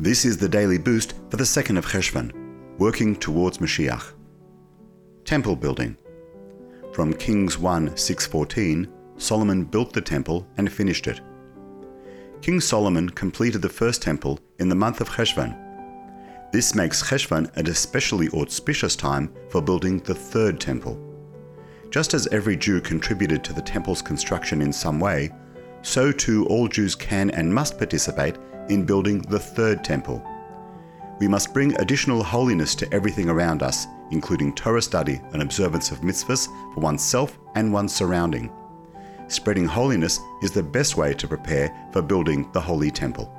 This is the daily boost for the 2nd of Cheshvan, working towards Mashiach. Temple building. From Kings 1 614, Solomon built the temple and finished it. King Solomon completed the first temple in the month of Cheshvan. This makes Cheshvan an especially auspicious time for building the third temple. Just as every Jew contributed to the temple's construction in some way, so too all Jews can and must participate in building the third temple. We must bring additional holiness to everything around us, including Torah study and observance of mitzvahs for oneself and one's surrounding. Spreading holiness is the best way to prepare for building the Holy Temple.